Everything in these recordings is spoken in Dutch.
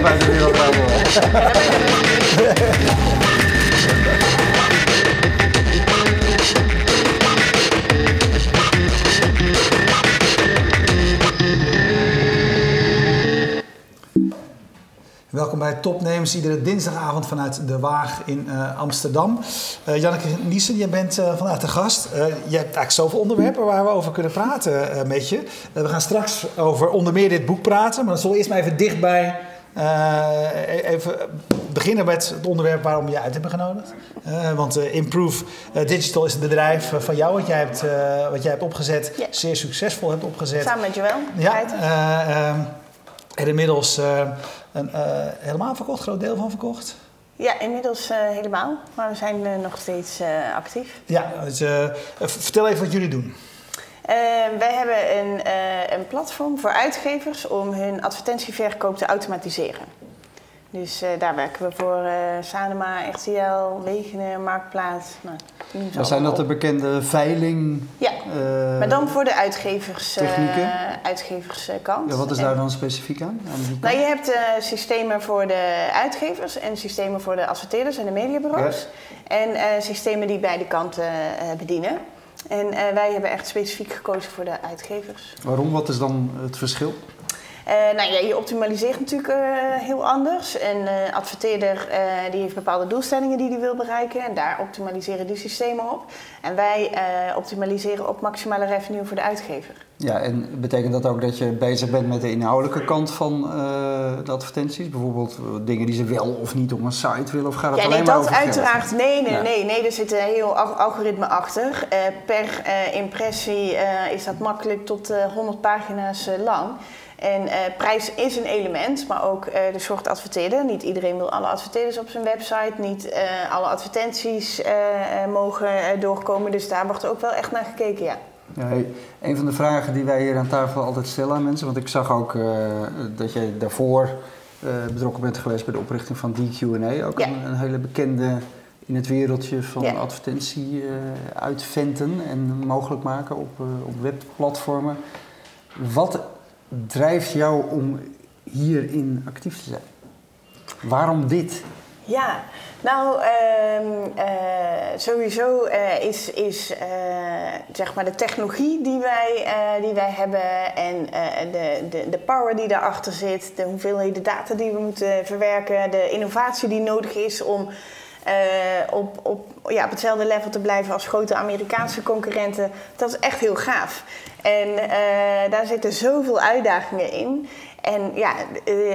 buiten de wereld Welkom bij Topnames, iedere dinsdagavond vanuit De Waag in uh, Amsterdam. Uh, Janneke Niesen, jij bent vanuit de gast. je hebt eigenlijk zoveel onderwerpen waar we over kunnen praten met je. we gaan straks over onder meer dit boek praten, maar dan zullen we eerst maar even dichtbij e-, even beginnen met het onderwerp waarom je uit hebben genodigd. want Improve Digital is het bedrijf van jou wat jij hebt, wat jij hebt opgezet, yeah. zeer succesvol hebt opgezet. Samen met Joël. Ja, ehm, en inmiddels een, helemaal verkocht, groot deel van verkocht? Ja, inmiddels helemaal. Maar we zijn nog steeds actief. Ja, dus, vertel even wat jullie doen. Wij hebben een, een platform voor uitgevers om hun advertentieverkoop te automatiseren. Dus uh, daar werken we voor uh, Sanema, RTL, Wegenen, Marktplaats. Nou, maar zijn dat de bekende veiling? Ja, uh, maar dan voor de uitgevers, technieken? uitgeverskant. Ja, wat is daar dan specifiek aan? aan nou, je hebt systemen voor de uitgevers en systemen voor de adverteerders en de mediabureaus. Ja. En systemen die beide kanten bedienen. En wij hebben echt specifiek gekozen voor de uitgevers. Waarom? Wat is dan het verschil? Uh, nou ja, je optimaliseert natuurlijk uh, heel anders. Een uh, adverteerder die heeft bepaalde doelstellingen die hij wil bereiken. En daar optimaliseren die systemen op. En wij optimaliseren op maximale revenue voor de uitgever. Ja, en betekent dat ook dat je bezig bent met de inhoudelijke kant van de advertenties? Bijvoorbeeld dingen die ze wel of niet op een site willen? Of gaat het ja, alleen nee, maar over dat uiteraard. Nee, nee, nee, nee. Er zit een heel algoritme achter. per impressie is dat makkelijk tot 100 pagina's lang. En uh, prijs is een element, maar ook uh, de soort adverteerder. Niet iedereen wil alle adverteerders op zijn website. Niet uh, alle advertenties mogen doorkomen. Dus daar wordt ook wel echt naar gekeken, ja. ja hey, een van de vragen die wij hier aan tafel altijd stellen aan mensen... want ik zag ook dat jij daarvoor betrokken bent geweest bij de oprichting van DQ&A. Ook een, een, hele bekende in het wereldje van ja. advertentie uitventen en mogelijk maken op, op webplatformen. Wat drijft jou om hierin actief te zijn? Waarom dit? Ja, nou, uh, uh, sowieso uh, is, is eh, zeg maar de technologie die wij, die wij hebben en de, de, de power die daarachter zit, de hoeveelheden data die we moeten verwerken, de innovatie die nodig is om op, op, ja, op hetzelfde level te blijven als grote Amerikaanse concurrenten, dat is echt heel gaaf. En uh, daar zitten zoveel uitdagingen in. En ja,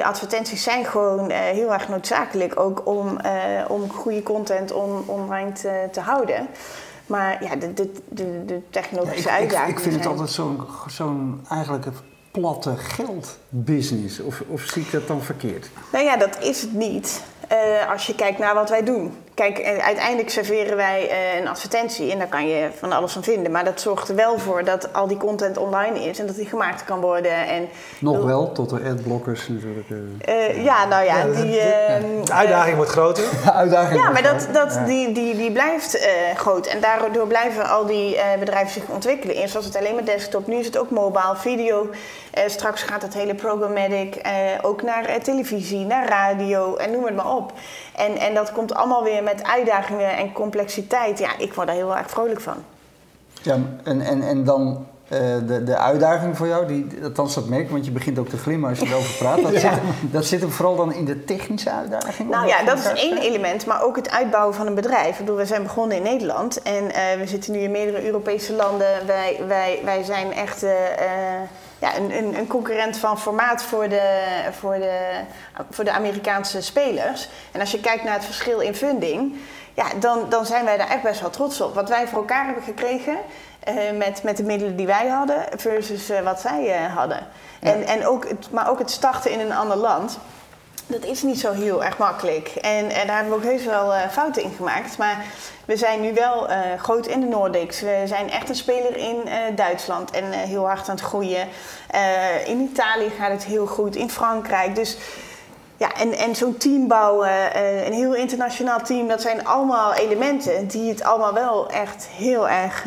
advertenties zijn gewoon uh, heel erg noodzakelijk ook om, uh, om goede content on, online te, te, houden. Maar ja, de, de, de, de technologische ja, ik, uitdagingen. Ik, ik vind het altijd zo'n zo'n eigenlijk platte geldbusiness. Of, of zie ik dat dan verkeerd? Nou ja, dat is het niet. Uh, als je kijkt naar wat wij doen. Kijk, eh, uiteindelijk serveren wij uh, een advertentie en daar kan je van alles van vinden. Maar dat zorgt er wel voor dat al die content online is en dat die gemaakt kan worden. En, Nog wel, tot de adblockers natuurlijk. Uh, ja, nou ja. Die, de, de uitdaging wordt groter. De uitdaging ja, maar dat, dat, ja. die, die, die blijft groot. En daardoor blijven al die bedrijven zich ontwikkelen. Eerst was het alleen maar desktop, nu is het ook mobile, video. straks gaat het hele programmatic ook naar televisie, naar radio en noem het maar op. En, en dat komt allemaal weer met uitdagingen en complexiteit. Ja, ik word daar heel erg vrolijk van. Ja, en, en, en dan uh, de, de uitdaging voor jou, die, althans dat merk want je begint ook te glimmen als je erover praat. Dat, ja. zit, dat zit hem vooral dan in de technische uitdaging? Nou ja, dat is één element, maar ook het uitbouwen van een bedrijf. Ik bedoel, we zijn begonnen in Nederland en uh, we zitten nu in meerdere Europese landen. Wij, wij, wij zijn echt... Uh, ja, een, een, een, concurrent van formaat voor de, voor, de, voor de Amerikaanse spelers. En als je kijkt naar het verschil in funding, ja, dan, dan zijn wij daar echt best wel trots op. Wat wij voor elkaar hebben gekregen uh, met, met de middelen die wij hadden versus uh, wat zij uh, hadden. Ja. En, en ook het, maar ook het starten in een ander land. Dat is niet zo heel erg makkelijk. En, en daar hebben we ook heus wel fouten in gemaakt. Maar we zijn nu wel uh, groot in de Nordics. We zijn echt een speler in Duitsland en heel hard aan het groeien. in Italië gaat het heel goed, in Frankrijk. Dus ja, en, en zo'n team bouwen, een heel internationaal team, dat zijn allemaal elementen die het allemaal wel echt heel erg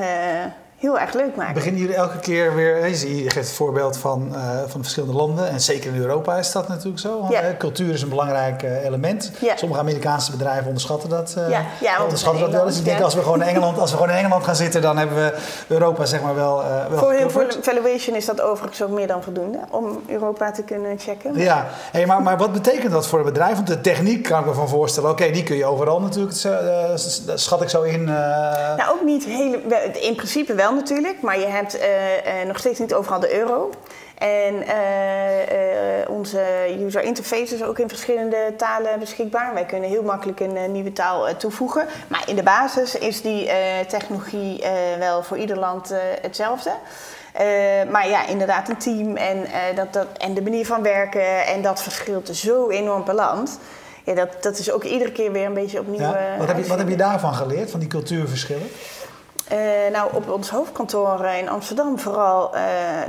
heel erg leuk maken. Beginnen jullie elke keer weer, je geeft het voorbeeld van, uh, van verschillende landen en zeker in Europa is dat natuurlijk zo. Want, cultuur is een belangrijk eh, element. Sommige Amerikaanse bedrijven onderschatten dat, eh, Ja, ja, want onderschatten dat wel eens. Ik denk als we gewoon in Engeland, als we gewoon in Engeland gaan zitten, dan hebben we Europa zeg maar wel, eh wel Voor, voor valuation is dat overigens ook meer dan voldoende om Europa te kunnen checken. Ja, hey, maar, maar wat betekent dat voor een bedrijf? Want de techniek kan ik me van voorstellen. Oké, die kun je overal natuurlijk, eh, schat ik zo in. eh, Nou, ook niet hele, wel, in principe wel natuurlijk, maar je hebt eh, eh, nog steeds niet overal de euro. En eh, onze user interface is ook in verschillende talen beschikbaar. Wij kunnen heel makkelijk een nieuwe taal toevoegen. Maar in de basis is die technologie wel voor ieder land hetzelfde. Maar ja, inderdaad, een team en, dat, dat, en de manier van werken en dat verschilt zo enorm per land. Ja, dat, dat is ook iedere keer weer een beetje opnieuw. ja. wat, heb je, wat heb je daarvan geleerd, van die cultuurverschillen? Eh, nou, op ons hoofdkantoor eh, in Amsterdam vooral eh,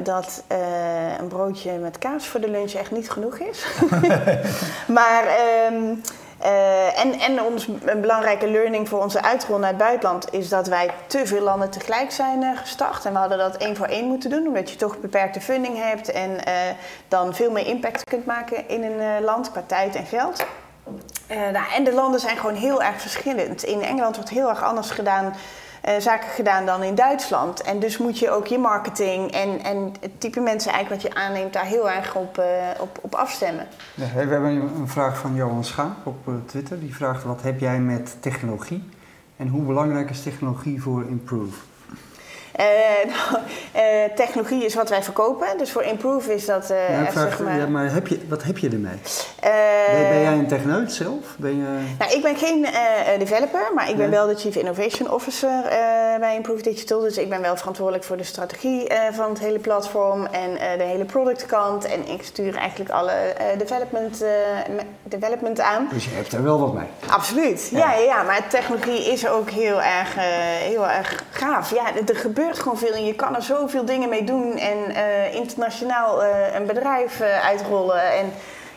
dat eh, een broodje met kaas voor de lunch echt niet genoeg is. maar, ehm, eh, en, en ons, een belangrijke learning voor onze uitrol naar het buitenland is dat wij te veel landen tegelijk zijn gestart. En we hadden dat één voor één moeten doen, omdat je toch beperkte funding hebt en dan veel meer impact kunt maken in een land qua tijd en geld. Nou, en de landen zijn gewoon heel erg verschillend. In Engeland wordt heel erg anders gedaan, eh, zaken gedaan dan in Duitsland. En dus moet je ook je marketing en, en het type mensen eigenlijk wat je aanneemt daar heel erg op, eh, op, op afstemmen. Ja, we hebben een vraag van Johan Schaap op eh, Twitter. Die vraagt: wat heb jij met technologie? En hoe belangrijk is technologie voor Improve? Eh, technologie is wat wij verkopen. Dus voor Improve is dat eh, ja, vraag, zeg maar... ja, maar heb je, wat heb je ermee? eh, ben, ben jij een techneut zelf? Ben je, Nou, ik ben geen developer, maar ik ben Nee. wel de Chief Innovation Officer bij Improve Digital. Dus ik ben wel verantwoordelijk voor de strategie van het hele platform en de hele productkant. En ik stuur eigenlijk alle development, me- development aan. dus je hebt er wel wat mee. Absoluut, ja. Ja, ja, maar technologie is ook heel erg, heel erg gaaf. Ja, er- gebeurt gewoon veel en je kan er zoveel dingen mee doen en eh, internationaal eh, een bedrijf eh, uitrollen. En,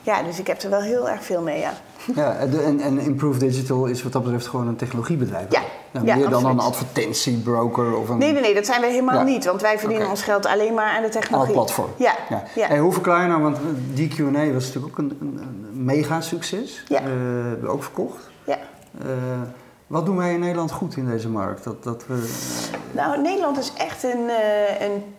ja, dus ik heb er wel heel erg veel mee, ja. Ja, en, en, Improve Digital is wat dat betreft gewoon een technologiebedrijf. Ja, Nou, ja, meer dan een advertentiebroker of een Nee, nee, nee, dat zijn we helemaal Ja. niet. Want wij verdienen ons geld alleen maar aan de aan technologie. het platform. Ja, Ja. ja. En hoe verklaar je nou, want die Q&A was natuurlijk ook een, een, een mega succes. Ja. Hebben we ook verkocht. ja. Wat doen wij in Nederland goed in deze markt? Dat, dat we, Nou, Nederland is echt een, eh, een,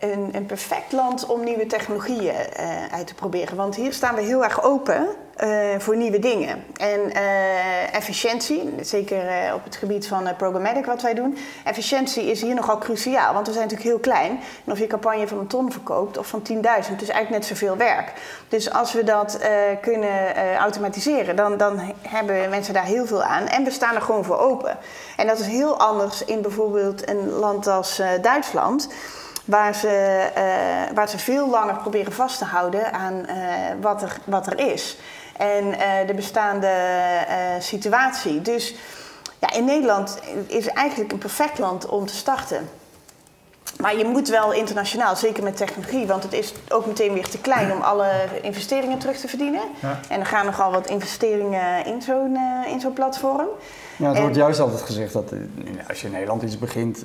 een, een perfect land om nieuwe technologieën eh, uit te proberen. Want hier staan we heel erg open eh, voor nieuwe dingen. En eh, efficiëntie, zeker eh, op het gebied van programmatic wat wij doen. Efficiëntie is hier nogal cruciaal, want we zijn natuurlijk heel klein. En of je campagne van een ton verkoopt of van 10.000, het is eigenlijk net zoveel werk. Dus als we dat kunnen automatiseren, dan, dan hebben mensen daar heel veel aan. En we staan er gewoon voor open. En dat is heel anders in bijvoorbeeld een land als Duitsland. Waar ze, waar ze veel langer proberen vast te houden aan wat, er, wat er is. En eh, de bestaande eh, situatie. Dus ja, in Nederland is eigenlijk een perfect land om te starten. Maar je moet wel internationaal, zeker met technologie, want het is ook meteen weer te klein om alle investeringen terug te verdienen. Ja. En er gaan nogal wat investeringen in zo'n eh, in zo'n platform. ja, het En- wordt juist altijd gezegd dat als je in Nederland iets begint,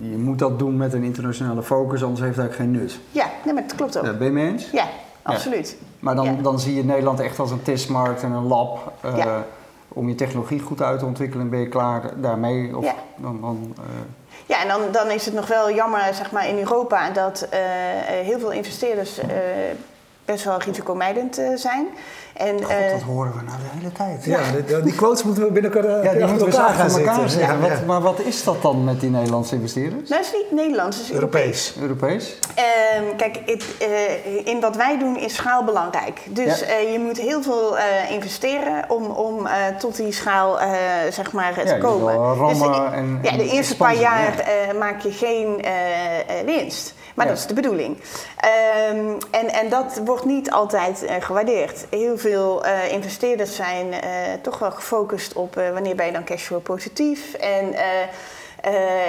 je moet dat doen met een internationale focus, anders heeft het eigenlijk geen nut. Ja, nee, maar dat klopt ook. Ja, ben je mee eens? Ja, absoluut. Maar dan, dan zie je Nederland echt als een testmarkt en een lab. eh. Om je technologie goed uit te ontwikkelen, ben je klaar daarmee? Of Ja. dan, dan, eh, Ja, en dan, dan is het nog wel jammer zeg maar, in Europa dat eh, heel veel investeerders best wel risicomijdend zijn. En, God, eh, dat horen we nou de hele tijd. Ja, die, die quotes moeten we binnenkort eh, Ja, die achter moeten we elkaar gaan elkaar zitten. zetten. Ja, Wat. Maar wat is dat dan met die Nederlandse investeerders? nou, het is niet Nederlands, het is Europees. Europees. Europees? Ehm, kijk, het, eh, in wat wij doen is schaal belangrijk. Dus Ja. eh, je moet heel veel eh, investeren om, om eh, tot die schaal eh, zeg maar, Ja, te komen. Dus, en- ja, de eerste paar jaar eh, maak je geen winst. Maar Ja. dat is de bedoeling. Ehm, en, en dat wordt niet altijd eh, gewaardeerd. Heel veel eh, investeerders zijn eh, toch wel gefocust op eh, wanneer ben je dan cashflow positief. En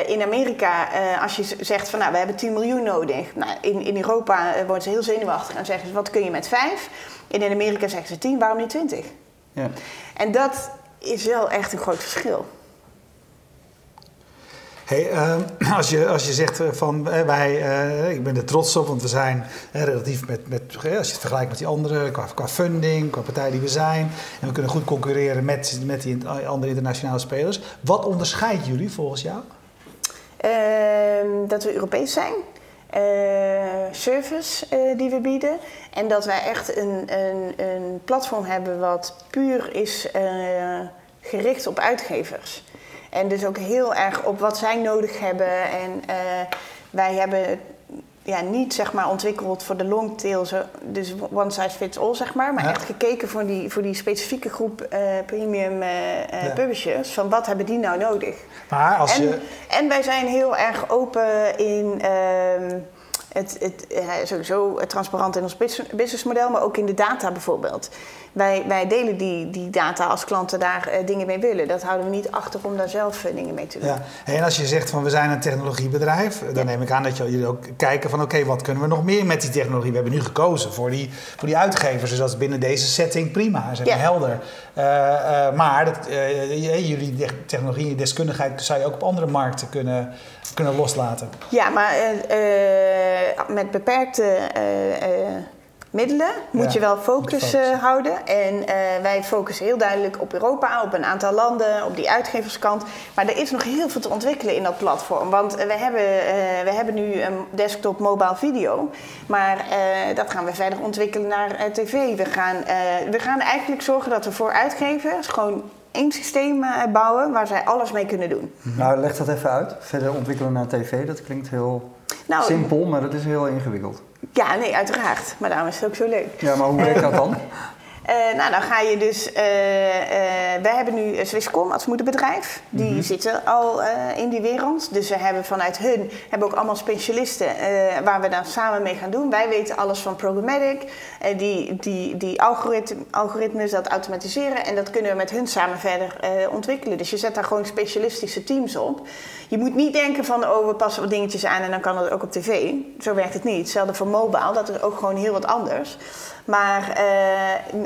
in Amerika, als je zegt van nou we hebben 10 miljoen nodig. Nou, in, in Europa worden ze heel zenuwachtig en zeggen ze wat kun je met 5? En in Amerika zeggen ze 10, waarom niet 20? Ja. En dat is wel echt een groot verschil. Hey, ehm, als, je, als je zegt van wij, ik ben er trots op, want we zijn relatief met, met als je het vergelijkt met die anderen, qua, funding, qua partij die we zijn, en we kunnen goed concurreren met, met die andere internationale spelers. Wat onderscheidt jullie volgens jou? Ehm, dat we Europees zijn. Service die we bieden. En dat wij echt een, een, een platform hebben wat puur is gericht op uitgevers. En dus ook heel erg op wat zij nodig hebben. En wij hebben ja, niet zeg maar, ontwikkeld voor de longtail, dus one size fits all, zeg maar. Maar echt gekeken voor die, voor die specifieke groep uh, premium uh, ja. publishers. Van wat hebben die nou nodig? Maar als en, je... en wij zijn heel erg open in... Uh, het, het, sowieso transparant in ons businessmodel, maar ook in de data bijvoorbeeld. Wij, wij delen die, die data als klanten daar uh, dingen mee willen. Dat houden we niet achter om daar zelf uh, dingen mee te doen. Ja. En als je zegt van we zijn een technologiebedrijf, dan ja. neem ik aan dat jullie ook kijken van oké, okay, wat kunnen we nog meer met die technologie? We hebben nu gekozen voor die, voor die uitgevers, dus dat is binnen deze setting prima, zeg maar ja. helder. Uh, maar dat, jullie technologie deskundigheid zou je ook op andere markten kunnen, kunnen loslaten. Ja, maar met beperkte middelen moet je wel focus houden. En wij focussen heel duidelijk op Europa, op een aantal landen, op die uitgeverskant. Maar er is nog heel veel te ontwikkelen in dat platform. Want we, hebben, we hebben nu een desktop mobile video. Maar dat gaan we verder ontwikkelen naar tv. We gaan, we gaan eigenlijk zorgen dat we voor uitgevers gewoon één systeem bouwen waar zij alles mee kunnen doen. Nou, leg dat even uit. Verder ontwikkelen naar tv, dat klinkt heel nou, simpel, maar dat is heel ingewikkeld. Ja, nee, uiteraard. Maar daarom is het ook zo leuk. Ja, maar hoe werkt dat dan? Uh, nou, dan ga je dus. Uh, uh, wij hebben nu Swisscom als moederbedrijf. Die mm -hmm. zitten al in die wereld. Dus we hebben vanuit hun hebben ook allemaal specialisten waar we dan samen mee gaan doen. Wij weten alles van programmatic, die, die, die algoritme, algoritmes, dat automatiseren. En dat kunnen we met hun samen verder ontwikkelen. Dus je zet daar gewoon specialistische teams op. Je moet niet denken van, oh, we passen wat dingetjes aan en dan kan het ook op tv. Zo werkt het niet. Hetzelfde voor mobile, dat is ook gewoon heel wat anders. Maar uh,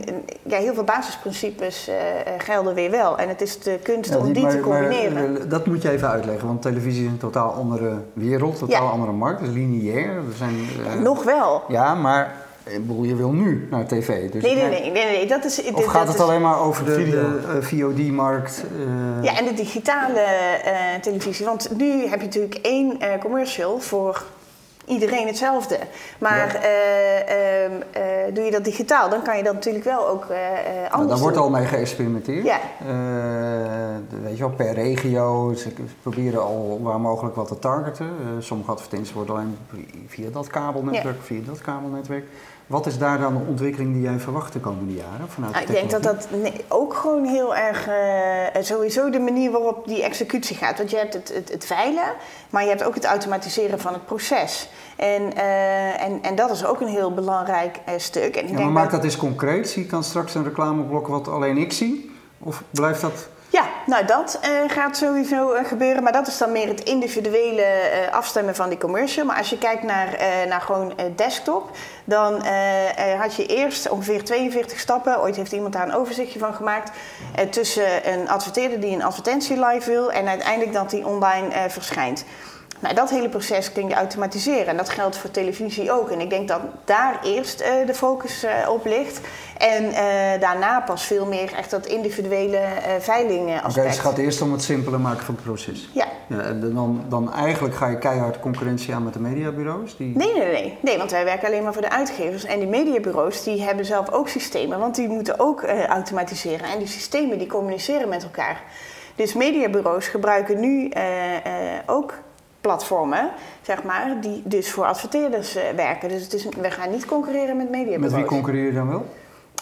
ja, heel veel basisprincipes uh, gelden weer wel. En het is de kunst ja, die, om die maar, te combineren. Maar, dat moet je even uitleggen, want televisie is een totaal andere wereld, totaal ja. andere markt. Het is lineair. We zijn, uh, Nog wel. Ja, maar ik bedoel, je wil nu naar tv. Dus nee, nee, nee, nee, nee, dat is... Of gaat het is, alleen maar over de, de uh, VOD-markt? Uh... Ja, en de digitale uh, televisie. Want nu heb je natuurlijk één commercial voor iedereen hetzelfde. Maar ja. uh, uh, doe je dat digitaal, dan kan je dat natuurlijk wel ook uh, anders nou, Daar wordt al mee geëxperimenteerd. Ja. weet je wel, per regio. Ze proberen al waar mogelijk wat te targeten. sommige advertenties worden alleen via dat kabelnetwerk, ja. via dat kabelnetwerk. Wat is daar dan de ontwikkeling die jij verwacht de komende jaren? Vanuit nou, ik denk dat dat ook gewoon heel erg, uh, sowieso de manier waarop die executie gaat. Want je hebt het, het, het, veilen, maar je hebt ook het automatiseren van het proces. En, uh, en, en dat is ook een heel belangrijk uh, stuk. En ik ja, maar maak dat eens concreet. Zie ik dan straks een reclameblok wat alleen ik zie? Of blijft dat... Ja, nou dat uh, gaat sowieso uh, gebeuren. Maar dat is dan meer het individuele uh, afstemmen van die commercial. Maar als je kijkt naar, naar gewoon desktop, dan had je eerst ongeveer 42 stappen. Ooit heeft iemand daar een overzichtje van gemaakt. tussen een adverteerder die een advertentie live wil en uiteindelijk dat die online verschijnt. Nou, dat hele proces kun je automatiseren en dat geldt voor televisie ook. En ik denk dat daar eerst uh, de focus uh, op ligt. En uh, daarna pas veel meer echt dat individuele veiling aspect. Oké, okay, dus het gaat eerst om het simpeler maken van het proces. Ja. ja en dan, dan eigenlijk ga je keihard concurrentie aan met de mediabureaus? Die... Nee, nee, nee. Nee, want wij werken alleen maar voor de uitgevers. En die mediabureaus die hebben zelf ook systemen, want die moeten ook automatiseren. En die systemen die communiceren met elkaar. Dus mediabureaus gebruiken nu ook platformen, zeg maar, die dus voor adverteerders uh, werken. Dus het is, we gaan niet concurreren met mediabureaus. Met wie concurreer je dan wel?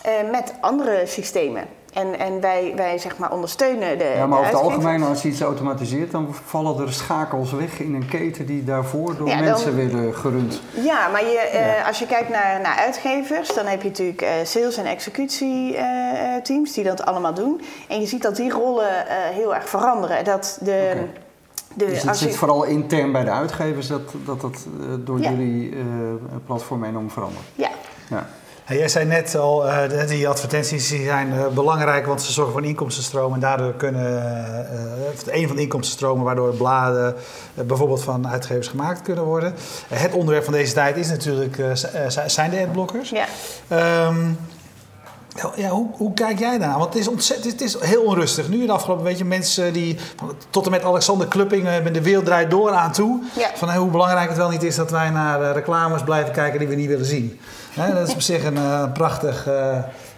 Uh, met andere systemen. En, en wij, wij zeg maar ondersteunen de. Ja, maar over het algemeen, als je iets automatiseert, dan vallen er schakels weg in een keten die daarvoor door ja, mensen werden gerund. Ja, maar je, uh, ja. als je kijkt naar, naar uitgevers, dan heb je natuurlijk uh, sales- en executieteams die dat allemaal doen. En je ziet dat die rollen heel erg veranderen. Dat de. Okay dus het zit vooral intern bij de uitgevers dat dat, dat uh, door ja. jullie uh, platform enorm verandert? Ja. ja. Hey, jij zei net al, uh, die advertenties die zijn uh, belangrijk, want ze zorgen voor een inkomstenstroom. En daardoor kunnen, uh, een van de inkomstenstromen waardoor bladen bijvoorbeeld van uitgevers gemaakt kunnen worden. het onderwerp van deze tijd is natuurlijk, zijn de adblockers. Ja. Um, ja, hoe, hoe, kijk jij daar? Want het is, ontzettend, het is heel onrustig. Nu in de afgelopen weet je, mensen die tot en met Alexander Klupping hebben de wereld draait door aan toe. Van hoe belangrijk het wel niet is dat wij naar reclames blijven kijken die we niet willen zien. dat is op zich een uh, prachtig uh,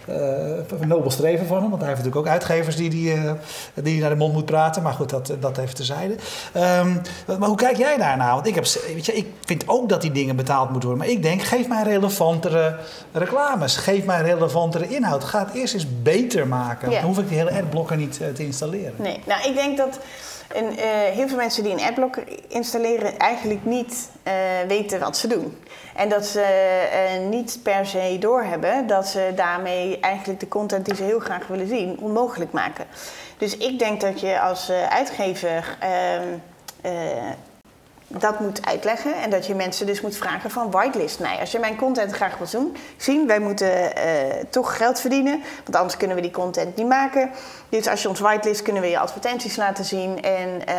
uh, nobel streven van hem. Want hij heeft natuurlijk ook uitgevers die, die, uh, die naar de mond moet praten. Maar goed, dat, dat even terzijde. Um, maar hoe kijk jij daarnaar? Want ik, heb, weet je, ik vind ook dat die dingen betaald moeten worden. Maar ik denk, geef mij relevantere reclames. Geef mij relevantere inhoud. Ga het eerst eens beter maken. Dan hoef ik die hele adblocker niet te installeren. Nee, nou ik denk dat... En, uh, heel veel mensen die een adblocker installeren eigenlijk niet uh, weten wat ze doen. En dat ze uh, niet per se doorhebben dat ze daarmee eigenlijk de content die ze heel graag willen zien onmogelijk maken. Dus ik denk dat je als uitgever ehm, dat moet uitleggen en dat je mensen dus moet vragen van whitelist mij. Als je mijn content graag wil doen, zien, wij moeten uh, toch geld verdienen, want anders kunnen we die content niet maken. Dus als je ons whitelist, kunnen we je advertenties laten zien en uh,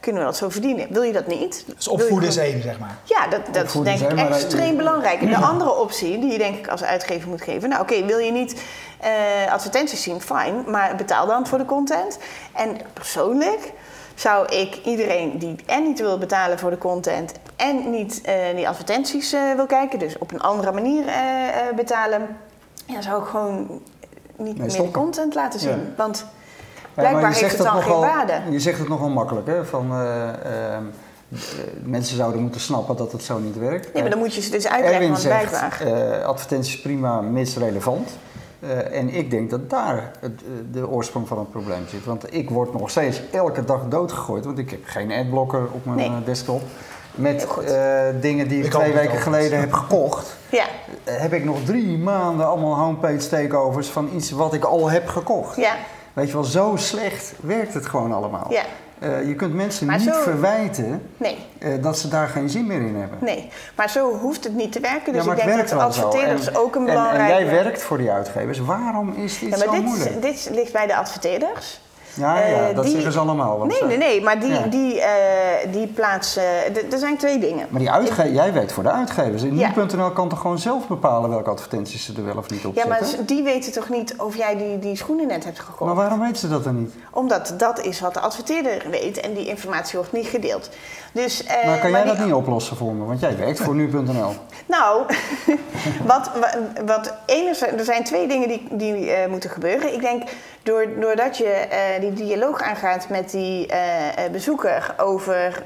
kunnen we dat zo verdienen. Wil je dat niet? Dus opvoeden is één, zeg maar. Ja, dat, dat is denk ik extreem belangrijk. En de andere optie die je denk ik als uitgever moet geven, nou oké, wil je niet uh, advertenties zien, fijn, maar betaal dan voor de content. En persoonlijk zou ik iedereen die en niet wil betalen voor de content en niet uh, die advertenties uh, wil kijken, dus op een andere manier uh, betalen, ja, zou ik gewoon niet nee, meer de content laten zien. Ja. Want blijkbaar ja, heeft het dan geen waarde. Je zegt het nogal makkelijk, hè? Van, ehm, mensen zouden moeten snappen dat het zo niet werkt. Ja, maar dan moet je ze dus uitleggen, Erwin zegt, advertenties prima, mis relevant. Uh, en ik denk dat daar het, eh, de oorsprong van het probleem zit. Want ik word nog steeds elke dag doodgegooid, want ik heb geen adblocker op mijn nee. desktop. Met uh, dingen die ik, ik twee weken geleden heb gekocht. Ja. heb ik nog drie maanden allemaal homepage takeovers van iets wat ik al heb gekocht. Ja. Weet je wel, zo slecht werkt het gewoon allemaal. Ja. Uh, je kunt mensen maar niet zo... verwijten nee. uh, dat ze daar geen zin meer in hebben. Nee, maar zo hoeft het niet te werken. Dus ja, ik denk dat adverteerders en, ook een belangrijke... En, en, jij werkt voor die uitgevers. Waarom is dit ja, maar zo dit, moeilijk? Dit ligt bij de adverteerders. Ja, ja uh, dat die, zeggen ze allemaal. nee, nee, nee, maar die, ja. die, uh, die plaatsen... Er zijn twee dingen. Maar die uitge jij werkt voor de uitgevers. En. Nu.nl kan toch gewoon zelf bepalen welke advertenties ze er wel of niet op zetten? Ja, maar die weten toch niet of jij die, die schoenen net hebt gekocht? Maar waarom weten ze dat dan niet? Omdat dat is wat de adverteerder weet en die informatie wordt niet gedeeld. Dus, uh, maar kan jij dat niet oplossen voor me? Want jij werkt voor Nu.nl. Nou, wat, wat, wat enerzijds, er zijn twee dingen die, die moeten gebeuren. Ik denk, doordat je die dialoog aangaat met die bezoeker over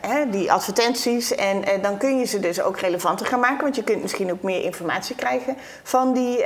hè, die advertenties. En dan kun je ze dus ook relevanter gaan maken. Want je kunt misschien ook meer informatie krijgen van die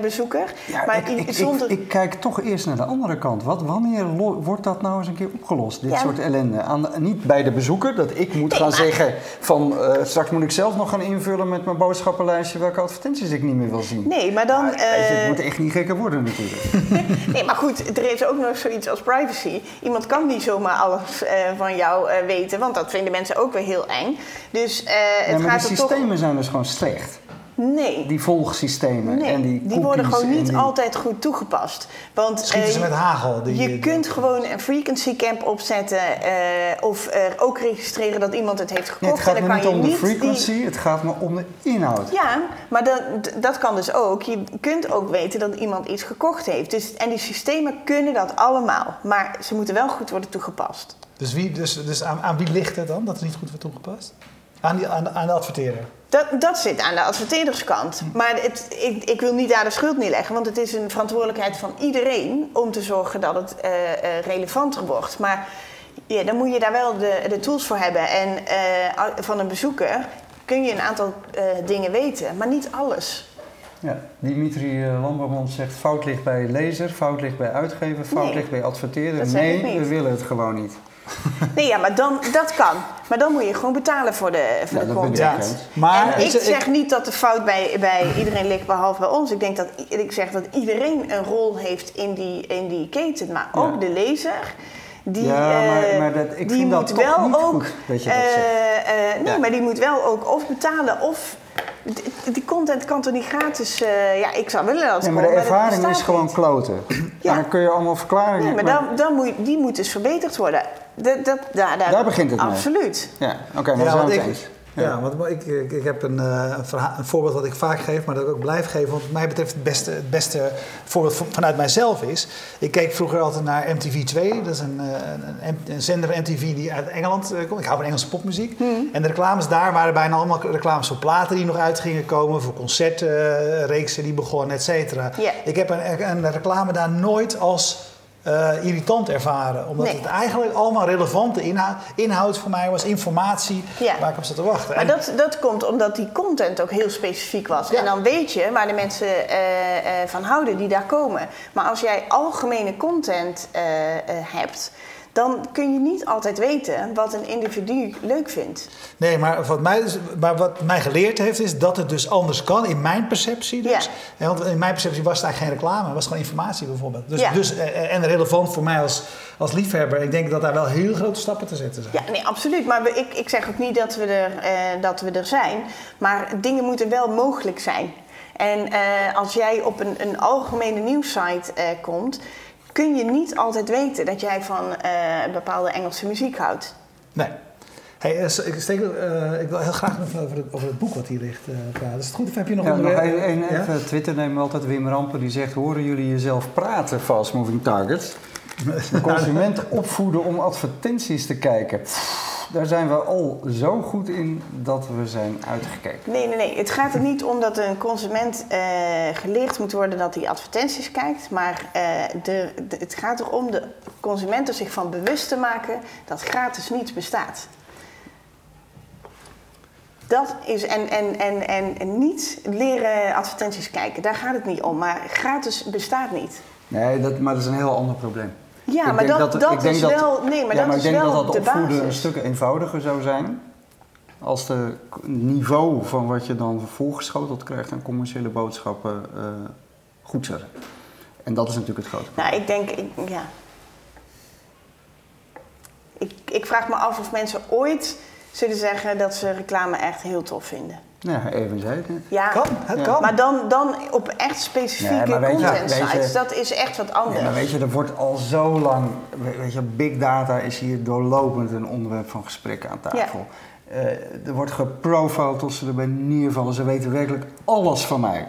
bezoeker. Ja, maar ik, ik, zonder... ik, ik, kijk toch eerst naar de andere kant. Wat, wanneer wordt dat nou eens een keer opgelost? Dit ja. soort ellende. Aan, niet bij de bezoeker, dat ik moet nee, gaan maar... zeggen van straks moet ik zelf nog gaan invullen met mijn boodschappenlijstje welke advertenties ik niet meer wil zien. Nee, maar dan... Maar, je, het moet echt niet gekker worden natuurlijk. nee, maar goed, er is ook nog zoiets als privacy. Iemand kan niet zomaar alles uh, van jou weten, want dat vinden mensen ook weer heel eng. Dus het ja, gaat de systemen toch... zijn dus gewoon slecht. Nee. Die volgsystemen nee, en die die worden gewoon niet die... altijd goed toegepast. Want Schieten ze met hagel? Die, je kunt gewoon een frequency camp opzetten uh, of uh, ook registreren dat iemand het heeft gekocht. Nee, het gaat en dan niet om de frequency, die... het gaat maar om de inhoud. Ja, maar dat, dat kan dus ook. Je kunt ook weten dat iemand iets gekocht heeft. Dus, en die systemen kunnen dat allemaal. Maar ze moeten wel goed worden toegepast. Dus, wie, dus, dus aan, aan wie ligt het dan dat het niet goed wordt toegepast? Aan, die, aan, aan de adverteerder? Dat, dat zit aan de adverteerderskant. Maar het, ik, ik, wil niet daar de schuld neerleggen, want het is een verantwoordelijkheid van iedereen om te zorgen dat het uh, uh, relevanter wordt. Maar ja, dan moet je daar wel de, de tools voor hebben. En uh, van een bezoeker kun je een aantal dingen weten, maar niet alles. Ja, Dimitri Lamberman zegt fout ligt bij lezer, fout ligt bij uitgever, fout nee, ligt bij adverteerder. Nee, we willen het gewoon niet. Nee, ja, maar dan, dat kan. Maar dan moet je gewoon betalen voor de, voor ja, de content. Maar en ik zeg niet dat de fout bij, bij iedereen ligt, behalve bij ons. Ik, denk dat, ik zeg dat iedereen een rol heeft in die, in die keten. Maar ook ja. de lezer. Die, ja, maar, maar dat, ik die vind moet dat wel niet ook, goed dat je dat zegt. Uh, uh, nee, ja. maar die moet wel ook of betalen of die- content kan toch niet gratis... eh, ja, ik zou willen dat het Nee, maar de ervaring is gewoon kloten. Ja. En dan kun je allemaal verklaren. Nee, maar dan, dan moet, die moet dus verbeterd worden. Dat, dat, daar, daar, Daar begint het mee. Absoluut. Ja, oké, dan Ja, zijn want we ik, het eens. ja. want ik, ik, ik heb een, eh, een, verha- een voorbeeld dat ik vaak geef, maar dat ik ook blijf geven. Want wat mij betreft het beste, het beste voorbeeld van- vanuit mijzelf is... Ik keek vroeger altijd naar MTV2. Dat is een, eh, een, een, een zender van MTV die uit Engeland eh, komt. Ik hou van Engelse popmuziek. En de reclames daar waren bijna allemaal reclames voor platen die nog uit gingen komen. Voor concertreeksen die begonnen, et cetera. Ik heb een, een reclame daar nooit als eh, irritant ervaren. Omdat Nee. het eigenlijk allemaal relevante inhoud, inhoud voor mij was. Informatie Ja. waar ik op zat te wachten. Maar En- dat, dat komt omdat die content ook heel specifiek was. Ja. En dan weet je waar de mensen eh, eh, van houden die daar komen. Maar als jij algemene content hebt, dan kun je niet altijd weten wat een individu leuk vindt. Nee, maar wat, mij, dus- maar wat mij geleerd heeft is dat het dus anders kan, in mijn perceptie dus. Ja. Want in mijn perceptie was het eigenlijk geen reclame, het was gewoon informatie bijvoorbeeld. Dus, Ja. dus, eh, en relevant voor mij als, als liefhebber. Ik denk dat daar wel heel grote stappen te zetten zijn. Ja, nee, absoluut. Maar we- ik, ik zeg ook niet dat we, er, eh, dat we er zijn. Maar dingen moeten wel mogelijk zijn. En eh, als jij op een, een algemene nieuwssite eh, komt, kun je niet altijd weten dat jij van eh, bepaalde Engelse muziek houdt. Nee. Hey, eh, ik, steek, eh, ik wil heel graag nog over het, over het boek wat hier ligt eh, praten. Is het goed of heb je nog Ja, een, Ja? even Twitter nemen we altijd Wim Rampen die zegt: Horen jullie jezelf praten, fast moving targets? De consument opvoeden om advertenties te kijken. Daar zijn we al zo goed in dat we zijn uitgekeken. Nee, nee, nee. Het gaat er niet om dat een consument eh, geleerd moet worden dat hij advertenties kijkt. Maar eh, de, de- het gaat erom de consument er zich van bewust te maken dat gratis niet bestaat. Dat is, en, en, en, en, en niet leren advertenties kijken, daar gaat het niet om. Maar gratis bestaat niet. Nee, dat, maar dat is een heel ander probleem. Ja, Ik maar dat, dat, is wel. Nee, maar ja, dat maar is ik denk wel dat dat de opvoeden een stuk eenvoudiger zou zijn. Als de niveau van wat je dan voorgeschoteld krijgt aan commerciële boodschappen eh, goed zou zijn. En dat is natuurlijk het grote Nou, ik denk, ik, ja. Ik, ik vraag me af of mensen ooit zullen zeggen dat ze reclame echt heel tof vinden. Ja, even. Ja, Kan, het Ja. kan. maar dan, dan op echt specifieke Nee, maar weet je- content weet je- sites, dat is echt wat anders. Ja, maar weet je, er wordt al zo lang, we- weet je, big data is hier doorlopend een onderwerp van gesprekken aan tafel. Eh, er wordt geprofiled tot ze erbij neervallen. Ze weten werkelijk alles van mij.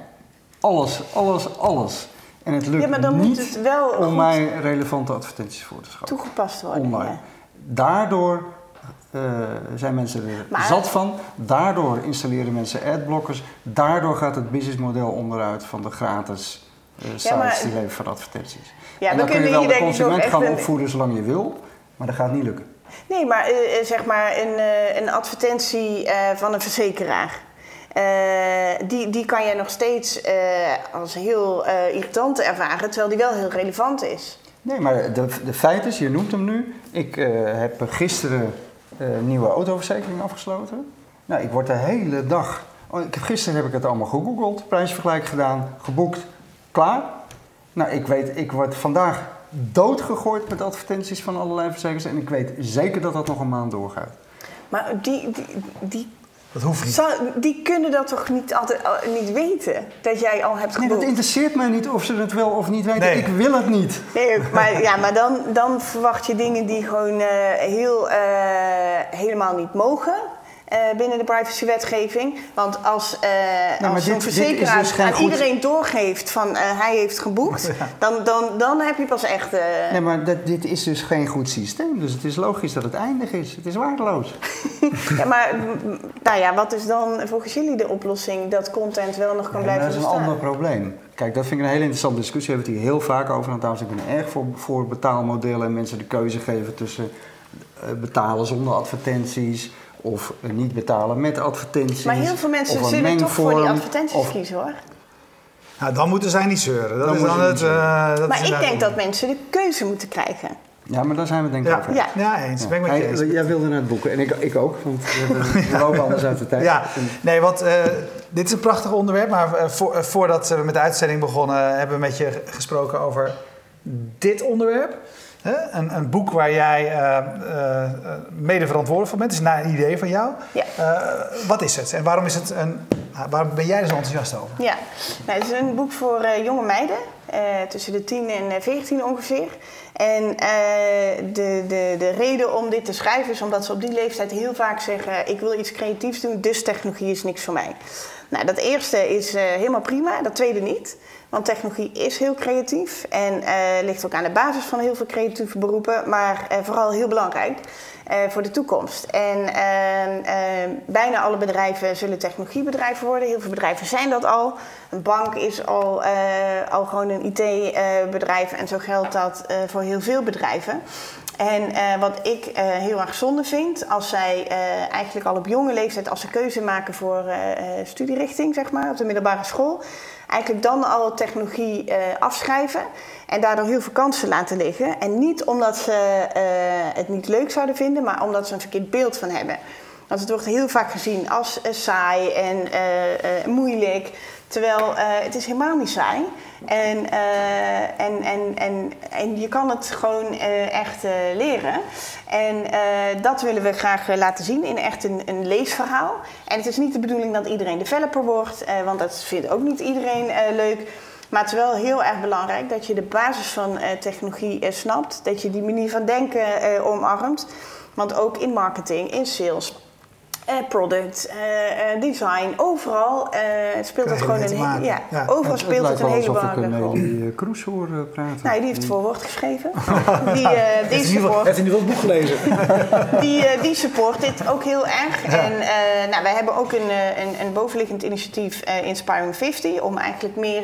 Alles, alles, alles. En het lukt Ja, maar dan moet niet het wel om mij relevante advertenties voor te schatten. toegepast worden. Online. ja. Daardoor zijn mensen er Maar- zat van. Daardoor installeren mensen adblockers. Daardoor gaat het businessmodel onderuit van de gratis eh, sites maar- die leven van advertenties. Ja, en dan kun je wel de ook consument gaan een- opvoeden zolang je wil, maar dat gaat niet lukken. Nee, maar eh, eh, zeg maar een, eh, een advertentie eh, van een verzekeraar. Eh, die, die kan jij nog steeds eh, als heel eh, irritant ervaren, terwijl die wel heel relevant is. Nee, maar de, de feit is, je noemt hem nu. Ik eh, heb gisteren eh, nieuwe autoverzekering afgesloten. Nou, ik word de hele dag. Oh, ik heb, gisteren heb ik het allemaal gegoogeld, prijsvergelijk gedaan, geboekt, klaar. Nou, ik weet, ik word vandaag doodgegooid met advertenties van allerlei verzekeraars. En ik weet zeker dat dat nog een maand doorgaat. Maar die, die, die, Dat hoeft niet. zou- die kunnen dat toch niet altijd al- niet weten? Dat jij al hebt Nee, dat interesseert mij niet of ze het wel of niet weten. Nee. Ik wil het niet. Nee, maar, ja, maar dan, dan verwacht je dingen die gewoon eh, heel, eh, helemaal niet mogen. Eh, binnen de privacywetgeving. Want als, maar als zo'n verzekeraar dus aan goed- iedereen doorgeeft van eh, hij heeft geboekt, dan, dan, dan heb je pas echt. Nee, maar dat, dit is dus geen goed systeem. Dus het is logisch dat het eindig is. Het is waardeloos. ja, maar nou ja, wat is dan volgens jullie de oplossing dat content wel nog kan Ja, blijven dat is een bestaan? ander probleem. Kijk, dat vind ik een hele interessante discussie. We hebben het hier heel vaak over. En trouwens, ik ben erg voor, voor betaalmodellen en mensen de keuze geven tussen betalen zonder advertenties of eh, niet betalen met advertenties. Maar heel veel mensen of een zullen toch voor die advertenties of- kiezen hoor. Nou, dan moeten zij niet zeuren. Dat Dan is dan het. eh, dat is Maar ik denk dat mensen de keuze moeten krijgen. Ja, maar daar zijn we denk ik Ja, over. ja. Ja. eens. Ben ik met je eens. jij wilde naar het boeken en ik, ik ook, want we, hebben- we lopen anders uit de tijd. Ja, nee, want eh, dit is een prachtig onderwerp. Maar eh, voor, eh, voordat we met de uitzending begonnen, hebben we met je gesproken over dit onderwerp. Hè? Een, een boek waar jij eh, eh, mede verantwoordelijk voor bent. Is naar een idee van jou. Ja. Eh, wat is het en waarom is het een Ah, Waar ben jij dus enthousiast over? Ja, nou, het is een boek voor eh, jonge meiden, eh, tussen de 10 en eh, 14 ongeveer. En eh, de, de, de reden om dit te schrijven is omdat ze op die leeftijd heel vaak zeggen: Ik wil iets creatiefs doen, dus technologie is niks voor mij. Nou, dat eerste is eh, helemaal prima, dat tweede niet. Want technologie is heel creatief en eh, ligt ook aan de basis van heel veel creatieve beroepen, maar eh, vooral heel belangrijk eh, voor de toekomst. En ehm, ehm, bijna alle bedrijven zullen technologiebedrijven worden. Heel veel bedrijven zijn dat al. Een bank is al, al gewoon een IT-bedrijf en zo geldt dat voor heel veel bedrijven. En eh, wat ik eh, heel erg zonde vind, als zij eh, eigenlijk al op jonge leeftijd, als ze keuze maken voor studierichting, zeg maar, op de middelbare school, eigenlijk dan al technologie afschrijven en daardoor heel veel kansen laten liggen. En niet omdat ze het niet leuk zouden vinden, maar omdat ze een verkeerd beeld van hebben. Want het wordt heel vaak gezien als saai en moeilijk. Terwijl eh, het is helemaal niet saai. En, eh, en, en, en, en je kan het gewoon eh, echt leren. En dat willen we graag laten zien in echt een, een leesverhaal. En het is niet de bedoeling dat iedereen developer wordt, want dat vindt ook niet iedereen leuk. Maar het is wel heel erg belangrijk dat je de basis van technologie snapt. Dat je die manier van denken omarmt. Want ook in marketing, in sales, eh, product, eh, eh, design, overal speelt het gewoon een te he- maken. ja, Ja. overal Het, het speelt lijkt het een wel hele belangrijke rol. Eh, Kroes hoor eh, praten. Nou, die heeft het voorwoord geschreven. Die, die, Heeft hij support, in ieder geval het boek gelezen? die, die support dit ook heel erg. En nou, wij hebben ook een, een, een bovenliggend initiatief, Inspiring 50, om eigenlijk meer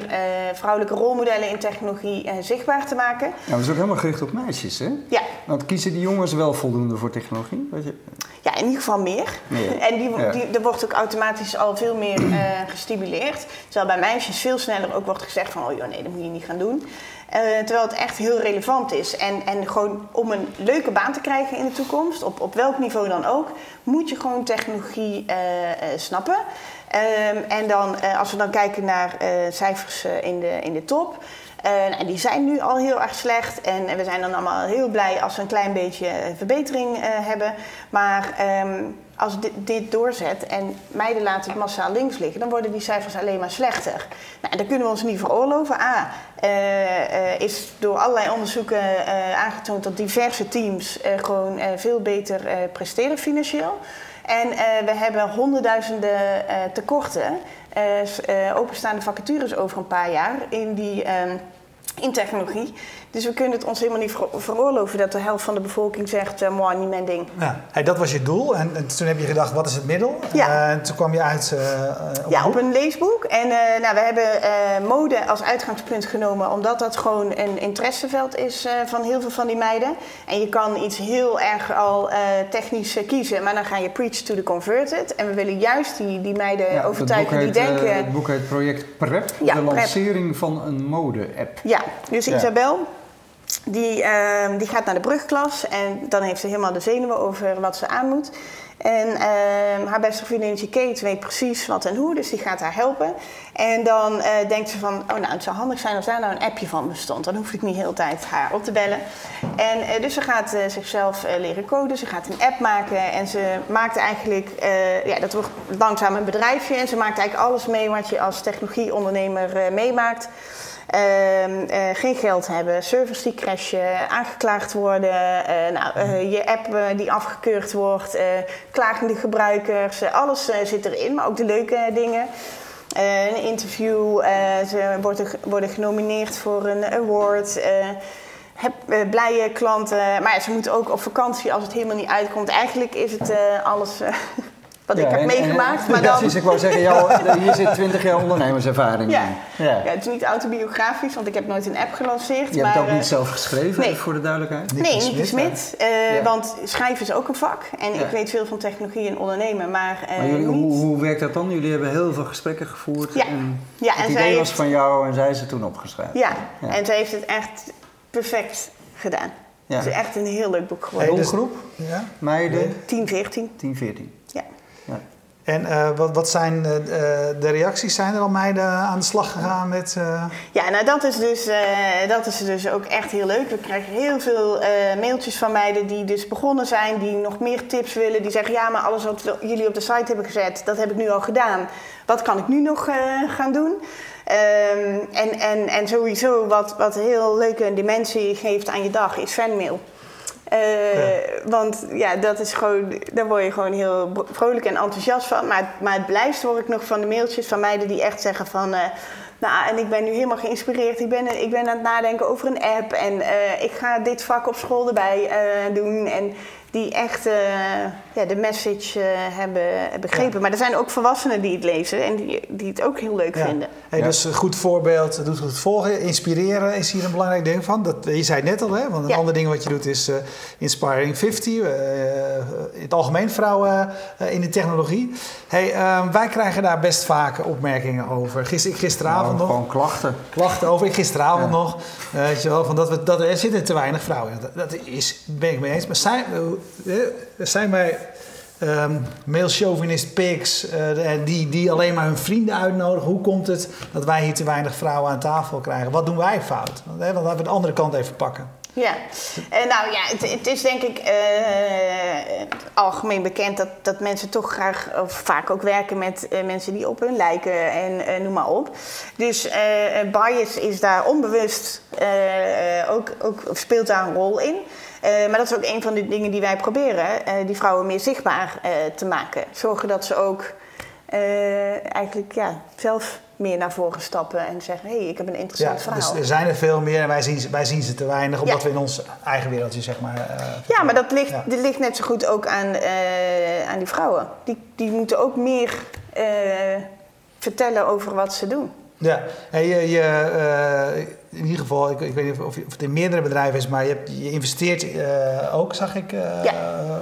vrouwelijke rolmodellen in technologie zichtbaar te maken. Nou, dat is ook helemaal gericht op meisjes, hè? Ja, Want kiezen die jongens wel voldoende voor technologie? Weet je? Ja, in ieder geval meer. Meer, En die, die, er wordt ook automatisch al veel meer eh, gestimuleerd. Terwijl bij meisjes veel sneller ook wordt gezegd van... oh joh, nee, dat moet je niet gaan doen. Eh, terwijl het echt heel relevant is. En, en gewoon om een leuke baan te krijgen in de toekomst... op, op welk niveau dan ook... moet je gewoon technologie eh, snappen. Ehm, en dan, als we dan kijken naar cijfers in, de, in de top... Nou, die zijn nu al heel erg slecht en, en we zijn dan allemaal heel blij als we een klein beetje eh, verbetering eh, hebben. Maar ehm, als dit, dit doorzet en meiden laten het massaal links liggen, dan worden die cijfers alleen maar slechter. Nou, en dat kunnen we ons niet veroorloven. A, eh, is door allerlei onderzoeken aangetoond dat diverse teams gewoon veel beter presteren financieel. En we hebben honderdduizenden tekorten, openstaande vacatures over een paar jaar in, die, ehm, in technologie. Dus we kunnen het ons helemaal niet vero- veroorloven dat de helft van de bevolking zegt, uh, niet mijn ding. Ja. Hey, dat was je doel. En, en toen heb je gedacht, wat is het middel? Ja. Eh, en toen kwam je uit eh, eh, op Ja, een op een leesboek. En eh, nou, we hebben eh, mode als uitgangspunt genomen, omdat dat gewoon een interesseveld is eh, van heel veel van die meiden. En je kan iets heel erg al eh, technisch eh, kiezen, maar dan ga je preach to the converted. En we willen juist die, die meiden Ja, overtuigen die heet, eh, denken... het boek heet Project Prep, Ja, de Prep. lancering van een mode-app. Ja, dus Ja. Isabel, die, ehm, die gaat naar de brugklas en dan heeft ze helemaal de zenuwen over wat ze aan moet. En ehm, haar beste vriendinnetje Kate weet precies wat en hoe, dus die gaat haar helpen. En dan eh, denkt ze van, oh nou, het zou handig zijn als daar nou een appje van bestond. Dan hoef ik niet de hele tijd haar op te bellen. En eh, dus ze gaat eh, zichzelf leren coden, ze gaat een app maken en ze maakt eigenlijk, ja, dat wordt langzaam een bedrijfje. En ze maakt eigenlijk alles mee wat je als technologieondernemer meemaakt. Ehm, eh, geen geld hebben, servers die crashen, aangeklaagd worden, eh, nou, eh, je app die afgekeurd wordt, klagende gebruikers, alles zit erin, maar ook de leuke dingen. Een interview, ze worden, worden genomineerd voor een award. heb, eh, blije klanten, maar ja, ze moeten ook op vakantie als het helemaal niet uitkomt. Eigenlijk is het alles eh, wat ik heb en- en- meegemaakt, maar ja, dan... precies, ik wou zeggen, jou, hier zit 20 jaar ondernemerservaring Ja. in. Ja. Ja, het is niet autobiografisch, want ik heb nooit een app gelanceerd. Je hebt het ook eh, niet zelf geschreven, nee. voor de duidelijkheid? Nee, Nicky Smit, Smit. eh, Ja. Want schrijven is ook een vak. En Ja. ik weet veel van technologie en ondernemen, maar, eh, Maar jullie, niet. hoe, hoe werkt dat dan? Jullie hebben heel veel gesprekken gevoerd. Ja. En Ja, het en idee zij was heeft- van jou en zij is het toen opgeschreven. Ja. Ja. en ze heeft het echt perfect gedaan. Ja. Het is echt een heel leuk boek geworden. Hey, dus- Doelgroep? Ja. Meiden, 10, 14. 10, 14. En uh, wat, wat, zijn uh, de reacties? Zijn er al meiden aan de slag gegaan met... Ja, nou dat is, dus, dat is dus ook echt heel leuk. We krijgen heel veel mailtjes van meiden die dus begonnen zijn, die nog meer tips willen. Die zeggen, ja, maar alles wat jullie op de site hebben gezet, dat heb ik nu al gedaan. Wat kan ik nu nog gaan doen? Um, en, en, en sowieso wat, wat heel leuke dimensie geeft aan je dag is fanmail. Uh, Want ja, dat is gewoon, daar word je gewoon heel vrolijk en enthousiast van. Maar, maar het blijft hoor ik nog van de mailtjes van meiden die echt zeggen van... Uh, nou, en ik ben nu helemaal geïnspireerd. Ik ben, ik ben aan het nadenken over een app. En uh, ik ga dit vak op school erbij doen. En die echt uh, ja, de message uh, hebben begrepen. Maar er zijn ook volwassenen die het lezen en die, die het ook heel leuk vinden. Hey, dus een goed voorbeeld, doet het volgen. Inspireren is hier een belangrijk ding van. Dat, je zei het net al, hè? want een ander ding wat je doet is uh, Inspiring 50. in het algemeen vrouwen in de technologie. Hey, ehm, wij krijgen daar best vaak opmerkingen over. Gister, gisteravond nou, nog. Gewoon klachten. Klachten over. Ik gisteravond nog. weet je wel, van dat, we, dat er zitten te weinig vrouwen. Dat, dat is, ben ik mee eens. Maar zijn, zijn wij um, male chauvinist pigs uh, die, die alleen maar hun vrienden uitnodigen? Hoe komt het dat wij hier te weinig vrouwen aan tafel krijgen? Wat doen wij fout? Want, hè, laten we de andere kant even pakken. Ja, uh, nou ja, het, het, is denk ik algemeen bekend dat, dat mensen toch graag of vaak ook werken met mensen die op hun lijken en noem maar op. Dus bias is daar onbewust ook, ook speelt daar een rol in. Uh, maar dat is ook een van de dingen die wij proberen, uh, die vrouwen meer zichtbaar uh, te maken. Zorgen dat ze ook eigenlijk ja, zelf meer naar voren stappen en zeggen: hé, hey, ik heb een interessant ja, verhaal. Dus er zijn er veel meer en wij zien, wij zien ze te weinig, omdat ja. we in ons eigen wereldje zeg maar. ja, maar dat ligt, ja. dit ligt net zo goed ook aan, aan die vrouwen. Die, die moeten ook meer vertellen over wat ze doen. Ja, en je, je uh, in ieder geval, ik, ik weet niet of, of, het in meerdere bedrijven is, maar je, hebt, je investeert uh, ook, zag ik. Uh, ja.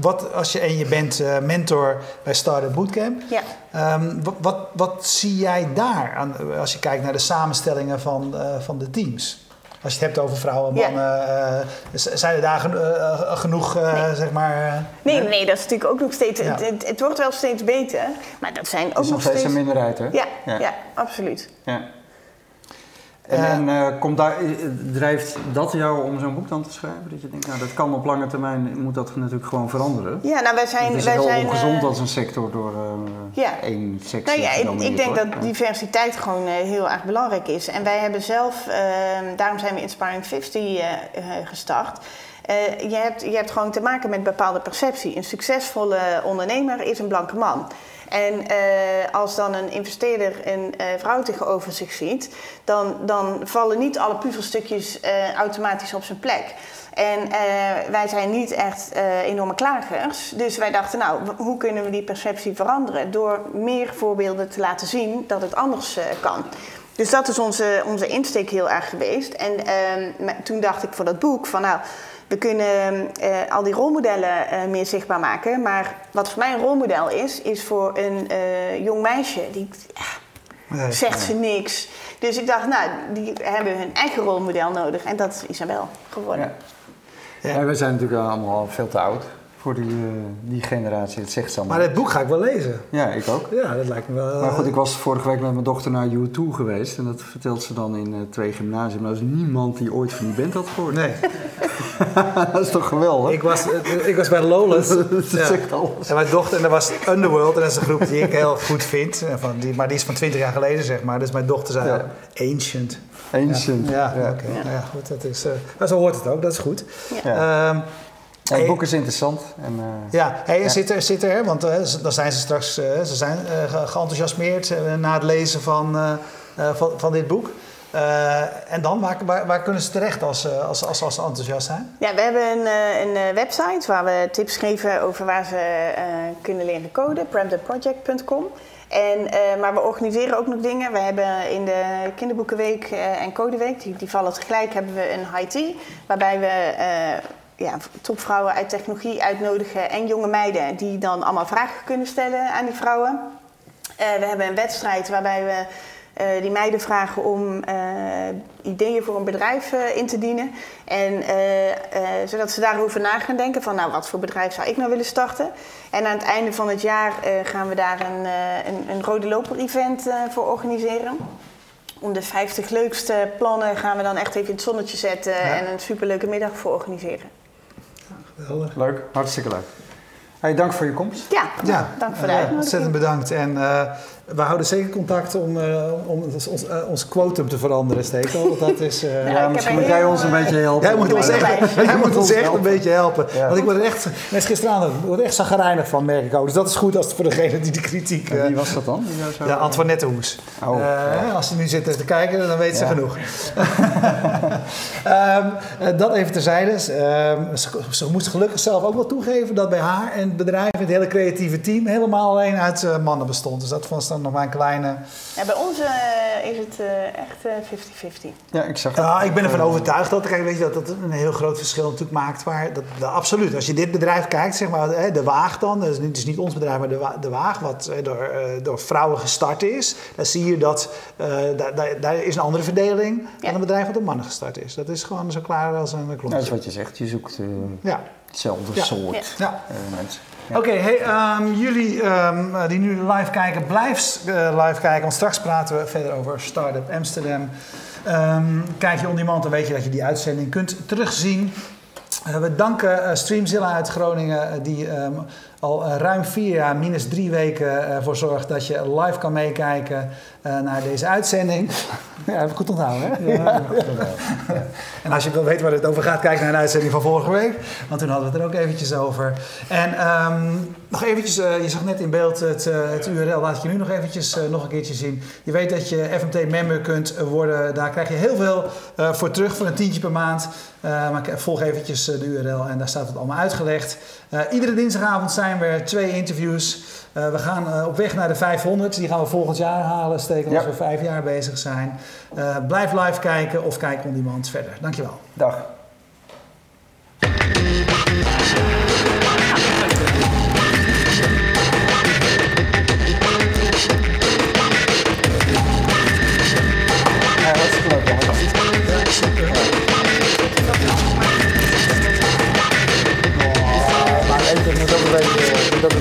Wat als je en je bent mentor bij Startup Bootcamp. Ja. Um, wat, wat, wat, zie jij daar aan, als je kijkt naar de samenstellingen van, van de teams? Als je het hebt over vrouwen en mannen, ja. uh, zijn er daar uh, genoeg, uh, nee. zeg maar... nee, nee, dat is natuurlijk ook nog steeds... Ja. Het, het, het, wordt wel steeds beter, maar dat zijn ook nog, nog steeds... een minderheid, hè? Ja, ja. ja absoluut. Ja. En, en uh, komt daar, drijft dat jou om zo'n boek dan te schrijven? Dat je denkt, nou dat kan op lange termijn, moet dat natuurlijk gewoon veranderen. Ja, nou wij zijn... Het is wij heel zijn, ongezond als een sector door ja. één sector nou ja, ik, ik denk dat diversiteit gewoon heel erg belangrijk is. En wij hebben zelf, ehm, daarom zijn we Inspiring 50 gestart... je, hebt, je hebt gewoon te maken met bepaalde perceptie. Een succesvolle ondernemer is een blanke man. En uh, als dan een investeerder een uh, vrouw tegenover zich ziet, dan, dan vallen niet alle puzzelstukjes uh, automatisch op zijn plek. En wij zijn niet echt enorme klagers. Dus wij dachten, nou, hoe kunnen we die perceptie veranderen? Door meer voorbeelden te laten zien dat het anders kan. Dus dat is onze, onze insteek heel erg geweest. En toen dacht ik voor dat boek van, nou we kunnen uh, al die rolmodellen uh, meer zichtbaar maken. Maar wat voor mij een rolmodel is, is voor een uh, jong meisje. Die nee, zegt ze niks. Dus ik dacht, nou, die hebben hun eigen rolmodel nodig. En dat is Isabel geworden. Ja. ja. we zijn natuurlijk allemaal veel te oud voor die, uh, die generatie. Het zegt ze allemaal. Maar dit boek ga ik wel lezen. Ja, ik ook. Ja, dat lijkt me wel... Maar goed, ik was vorige week met mijn dochter naar U2 geweest. En dat vertelt ze dan in uh, twee gymnasium. Maar er is niemand die ooit van die band had gehoord. Nee. dat is toch geweldig? Ik was, ik was bij Lowlands. dat zegt alles. En mijn dochter, en dat was Underworld. En dat is een groep die ik heel goed vind. Van die, maar die is van 20 jaar geleden, zeg maar. Dus mijn dochter zei ja. Ancient. Ancient. Ja, ja, ja. oké. Okay. ja. goed, dat is, uh, maar zo hoort het ook, dat is goed. Ja. Um, ja, het boek is interessant. En, uh, ja, hey, ja. Zit, er, zit er, want uh, dan zijn ze straks uh, ze zijn, geenthousiasmeerd na het lezen van, van, van, dit boek. en dan, waar, waar, waar, kunnen ze terecht als, als, als, als ze enthousiast zijn? Ja, we hebben een, een website waar we tips geven over waar ze kunnen leren coden, preptheproject.com. En, uh, maar we organiseren ook nog dingen. We hebben in de kinderboekenweek uh, en codeweek, die, die vallen tegelijk, hebben we een high tea. Waarbij we uh, ja, topvrouwen uit technologie uitnodigen en jonge meiden die dan allemaal vragen kunnen stellen aan die vrouwen. Uh, we hebben een wedstrijd waarbij we eh, die meiden vragen om eh, ideeën voor een bedrijf eh, in te dienen. En, eh, eh, zodat ze daarover na gaan denken van nou, wat voor bedrijf zou ik nou willen starten. En aan het einde van het jaar eh, gaan we daar een, eh, een, een rode loper event eh, voor organiseren. Om de 50 leukste plannen gaan we dan echt even in het zonnetje zetten en een superleuke middag voor organiseren. Geweldig. Leuk, hartstikke leuk. Hey, dank voor je komst. Ja, Ja, dank voor de uitnodiging. ontzettend bedankt. En eh, we houden zeker contact om, eh, om ons, ons, eh, ons quotum te veranderen, Stekel. Want dat is... eh, Ja, misschien moet jij ons een beetje helpen. Jij moet ons echt, jij moet ons echt een beetje helpen. Ja. Want ik word er echt, net gisteravond, ik word er echt zagrijnig van, merk ik ook. Dus dat is goed als voor degene die de kritiek... En eh, Wie was dat dan? Zo- ja, Antoinette Hoes. Oh, Eh, ja. Als ze nu zitten te kijken, dan weet ze Ja. genoeg. Ehm, eh, dat even terzijde. Ehm, ze, ze moest gelukkig zelf ook wel toegeven dat bij haar en het bedrijf, het hele creatieve team, helemaal alleen uit mannen bestond. Dus dat was dan nog maar een kleine... Ja, bij ons eh, is het eh, echt eh, 50-50. Ja, ik zag Ja, ik ben ervan Eh, overtuigd dat, kijk, weet je, dat dat een heel groot verschil natuurlijk maakt. Waar, dat, dat- absoluut, als je dit bedrijf kijkt, zeg maar, hè, de Waag dan, is niet, dus niet ons bedrijf, maar de, Wa- de Waag, wat eh, door, eh, door vrouwen gestart is, dan zie je dat eh, daar, daar, daar is een andere verdeling Ja. dan een bedrijf wat door mannen gestart is. Dat is gewoon zo klaar als een Ja, dat is klontje. wat je zegt. Je zoekt eh, Ja. hetzelfde Ja. soort Ja. eh, mensen. Oké, ehm, jullie ehm, eh, die nu live kijken, blijf eh, live kijken. Want straks praten we verder over Startup Amsterdam. Ehm, kijk je on demand, dan weet je dat je die uitzending kunt terugzien. Eh, we danken eh, Streamzilla uit Groningen, die al eh, ruim vier jaar, minus drie weken, eh, ervoor zorgt dat je live kan meekijken eh, naar deze uitzending. ja, heb ik goed onthouden, hè? En als je wil weten waar het over gaat, kijk naar een uitzending van vorige week. Want toen hadden we het er ook eventjes over. En ehm, nog eventjes, je zag net in beeld het, het URL. Laat ik je nu nog eventjes nog een keertje zien. Je weet dat je FMT-member kunt worden. Daar krijg je heel veel voor terug, voor een tientje per maand. Eh, maar k- volg eventjes eh, de URL en daar staat het allemaal uitgelegd. Eh, iedere dinsdagavond zijn er twee interviews. We gaan op weg naar de 500. Die gaan we volgend jaar halen, steken als Ja. we vijf jaar bezig zijn. Blijf live kijken of kijk on demand verder. Dankjewel. Dag.